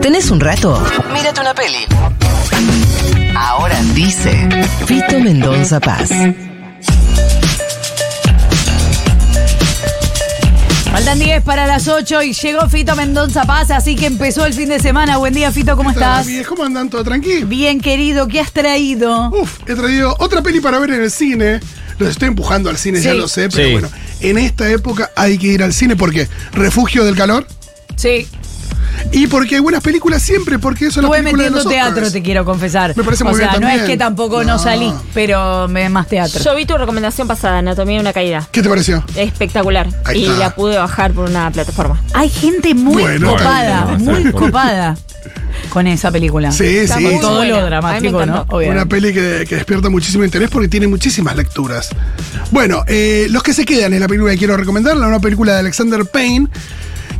¿Tenés un rato? Mírate una peli. Ahora dice Fito Mendonza Paz. Faltan 10 para las 8 y llegó Fito Mendonza Paz, así que empezó el fin de semana. Buen día, Fito, ¿cómo estás? Bien, ¿Cómo andan? ¿Todo tranquilo? Bien, querido, ¿qué has traído? Uf, he traído otra peli para ver en el cine. Los estoy empujando al cine, ya lo sé, pero Sí. bueno, en esta época hay que ir al cine porque refugio del calor Sí, y porque hay buenas películas siempre, porque eso es la estuve película de metiendo los teatro, Oscars. te quiero confesar. Me parece o muy sea, bien no es que tampoco no, No. salí, pero me más teatro. Yo vi tu recomendación pasada, Anatomía de una caída. ¿Qué te pareció? Espectacular. Ahí y está. la pude bajar por una plataforma. Hay gente muy Bueno, copada, muy copada con esa película. Sí, Está sí. Todo buena. lo A mí me dramático, ¿no? encantó. Obviamente. Una peli que, que despierta muchísimo interés porque tiene muchísimas lecturas. Bueno, eh, Los que se quedan es la película que quiero recomendar, la nueva película de Alexander Payne,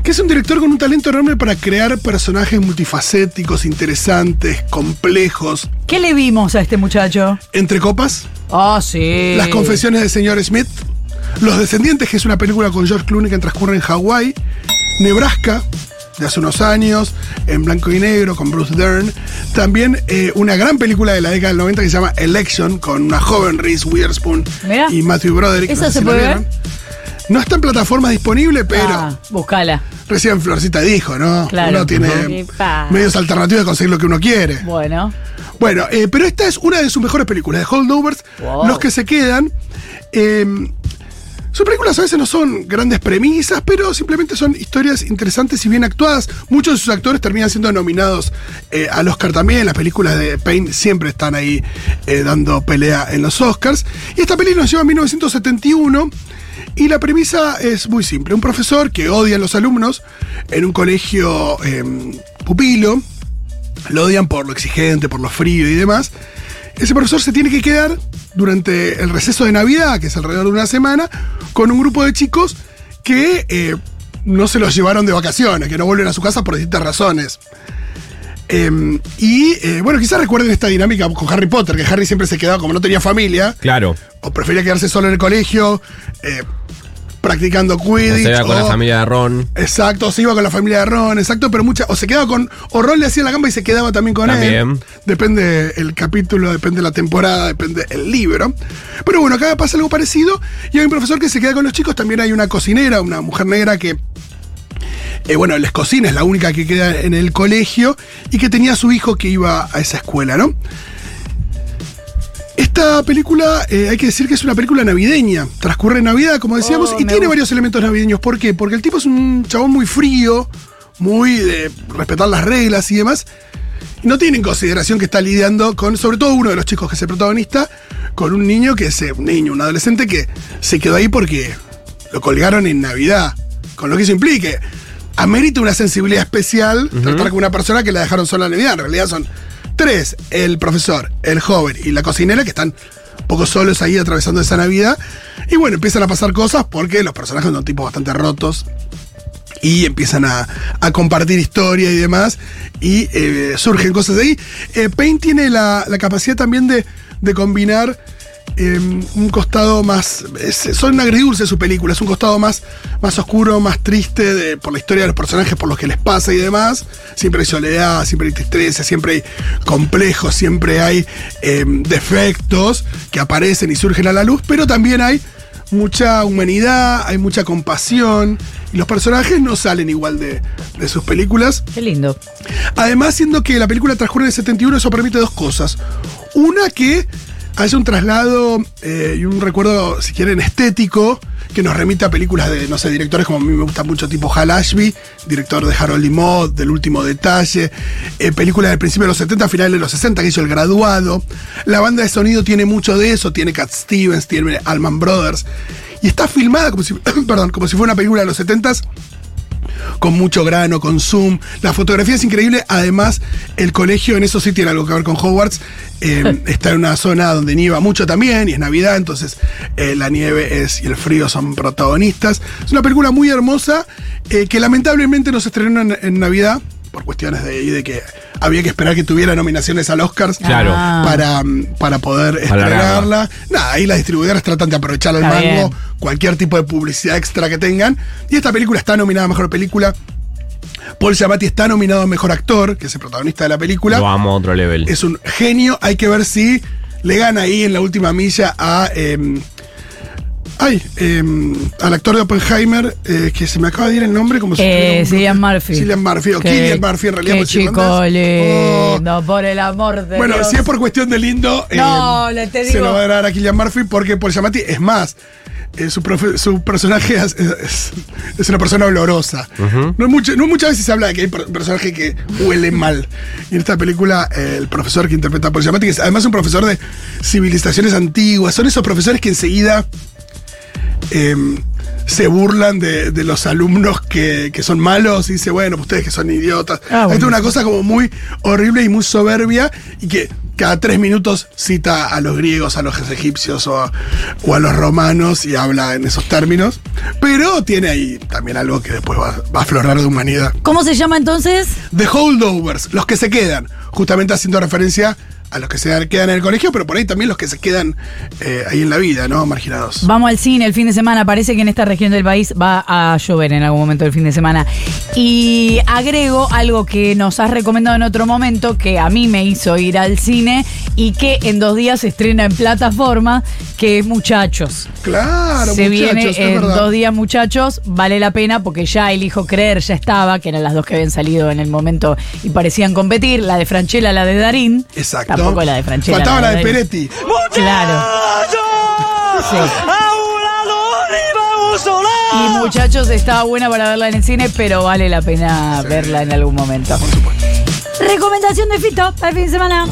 que es un director con un talento enorme para crear personajes multifacéticos, interesantes, complejos, ¿Qué le vimos a este muchacho? entre copas. Ah, sí. Las confesiones del señor Smith. Los Descendientes, que es una película con George Clooney que transcurre en Hawái. Nebraska, de hace unos años, en blanco y negro, con Bruce Dern. También eh, una gran película de la década del 90 que se llama Election, con una joven Reese Witherspoon Mirá. y Matthew Broderick. ¿Esa no sé se si puede vieron. No está en plataformas disponible, pero Ah, buscala. recién Florcita dijo, ¿no? Claro. Uno tiene Epa. medios alternativos de conseguir lo que uno quiere. Bueno. Bueno, eh, pero esta es una de sus mejores películas, de Holdovers, Wow. Los que se quedan. eh, sus películas a veces no son grandes premisas, pero simplemente son historias interesantes y bien actuadas. Muchos de sus actores terminan siendo nominados eh, al Oscar también. Las películas de Payne siempre están ahí eh, dando pelea en los Oscars. Y esta película nos lleva a 1971. Y la premisa es muy simple. Un profesor que odia a los alumnos en un colegio eh, pupilo lo odian por lo exigente, por lo frío y demás. Ese profesor se tiene que quedar durante el receso de Navidad, que es alrededor de una semana, con un grupo de chicos que eh, no se los llevaron de vacaciones, que no vuelven a su casa por distintas razones. Eh, y eh, bueno, quizás recuerden esta dinámica con Harry Potter, que Harry siempre se quedaba como no tenía familia, Claro. o prefería quedarse solo en el colegio, practicando O Quidditch. se va con la familia de Ron. Exacto, se iba con la familia de Ron, exacto, pero mucha, o se quedaba con, o Ron le hacía la gamba y se quedaba también con él. También. Depende el capítulo, depende la temporada, depende el libro. Pero bueno, acá pasa algo parecido y hay un profesor que se queda con los chicos, también hay una cocinera, una mujer negra que eh, bueno, les cocina, es la única que queda en el colegio y que tenía a su hijo que iba a esa escuela, ¿no? Esta película, eh, hay que decir que es una película navideña. Transcurre en Navidad, como decíamos, Oh, y tiene gusta. varios elementos navideños. ¿Por qué? Porque el tipo es un chabón muy frío, muy de respetar las reglas y demás. Y no tiene en consideración que está lidiando con, sobre todo uno de los chicos que es el protagonista, con un niño que es eh, un niño, un adolescente que se quedó ahí porque lo colgaron en Navidad. Con lo que eso implique. Amerita una sensibilidad especial tratar con una persona que la dejaron sola en Navidad. En realidad son tres: el profesor, el joven y la cocinera que están un poco solos ahí atravesando esa Navidad. Y bueno, empiezan a pasar cosas porque los personajes son tipos bastante rotos y empiezan a, a compartir historia y demás, y eh, surgen cosas de ahí. Eh, Payne tiene la, la capacidad también de, de combinar eh, un costado más. es- son agridulces su película, es un costado más, más oscuro, más triste de- por la historia de los personajes, por lo que les pasa y demás. Siempre hay soledad, siempre hay tristeza, siempre hay complejos, siempre hay eh, defectos que aparecen y surgen a la luz, pero también hay mucha humanidad, hay mucha compasión. Y los personajes no salen igual de, de sus películas. Qué lindo. Además, siendo que la película transcurre en el 71, eso permite dos cosas. Una, que haya un traslado eh, y un recuerdo, si quieren, estético, que nos remite a películas de, no sé, directores como a mí me gusta mucho, tipo Hal Ashby, director de Harold y del último detalle, eh, películas del principio de los 70, finales de los 60, que hizo El Graduado. La banda de sonido tiene mucho de eso, tiene Cat Stevens, tiene Allman Brothers. Y está filmada como si, perdón, como si fuera una película de los 70s con mucho grano, con zoom. La fotografía es increíble. Además, el colegio en eso sí tiene algo que ver con Hogwarts. Eh, está en una zona donde nieva mucho también y es Navidad, entonces eh, la nieve es, y el frío son protagonistas. Es una película muy hermosa eh, que lamentablemente no se estrenó en, en Navidad por cuestiones de, de que había que esperar que tuviera nominaciones al Oscars Claro. Ah. para, mm, para poder Para estrenarla. Nada, ahí las distribuidoras tratan de aprovechar Está mango, bien. cualquier tipo de publicidad extra que tengan. Y esta película está nominada a Mejor Película Paul Giamatti está nominado a Mejor Actor, que es el protagonista de la película. Lo amo a otro level. Es un genio. Hay que ver si le gana ahí en la última milla a. em, ay, em, al actor de Oppenheimer, eh, que se me acaba de ir el nombre, como si Eh, un- Cillian Murphy. Cillian Murphy, o Qué- Killian Murphy en realidad. Qué chico irlandés. Oh. lindo, por el amor de Bueno, Dios. si es por cuestión de lindo, No, eh, le te se digo. lo va a dar a Killian Murphy porque Paul Giamatti es más. eh, su, profe- su personaje es, es- es una persona olorosa. no, es mucho- no muchas veces se habla de que hay per- personajes que huelen mal. Y en esta película, eh, el profesor que interpreta a Paul Giamatti, que es además un profesor de civilizaciones antiguas, son esos profesores que enseguida eh, se burlan de, de los alumnos que, que son malos y dice, bueno, ustedes que son idiotas. Ah, bueno. Esto es una cosa como muy horrible y muy soberbia y que cada tres minutos cita a los griegos, a los egipcios o a, o a los romanos y habla en esos términos. Pero tiene ahí también algo que después va, va a aflorar de humanidad. ¿Cómo se llama entonces? The Holdovers, los que se quedan, justamente haciendo referencia a los que se quedan en el colegio, pero por ahí también los que se quedan eh, ahí en la vida, ¿no? Marginados. Vamos al cine el fin de semana. Parece que en esta región del país va a llover en algún momento del fin de semana. Y agrego algo que nos has recomendado en otro momento, que a mí me hizo ir al cine y que en dos días se estrena en plataforma, que es Muchachos. Claro, se muchachos, viene es en verdad. dos días, muchachos. Vale la pena porque ya elijo creer, ya estaba, que eran las dos que habían salido en el momento y parecían competir. La de Franchella, la de Darín. Exacto. Tampoco la de Franchella. Faltaba la de Darín. Peretti. Claro. Sí. Y muchachos, estaba buena para verla en el cine, pero vale la pena verla en algún momento. Por supuesto. Recomendación de Fito para el fin de semana.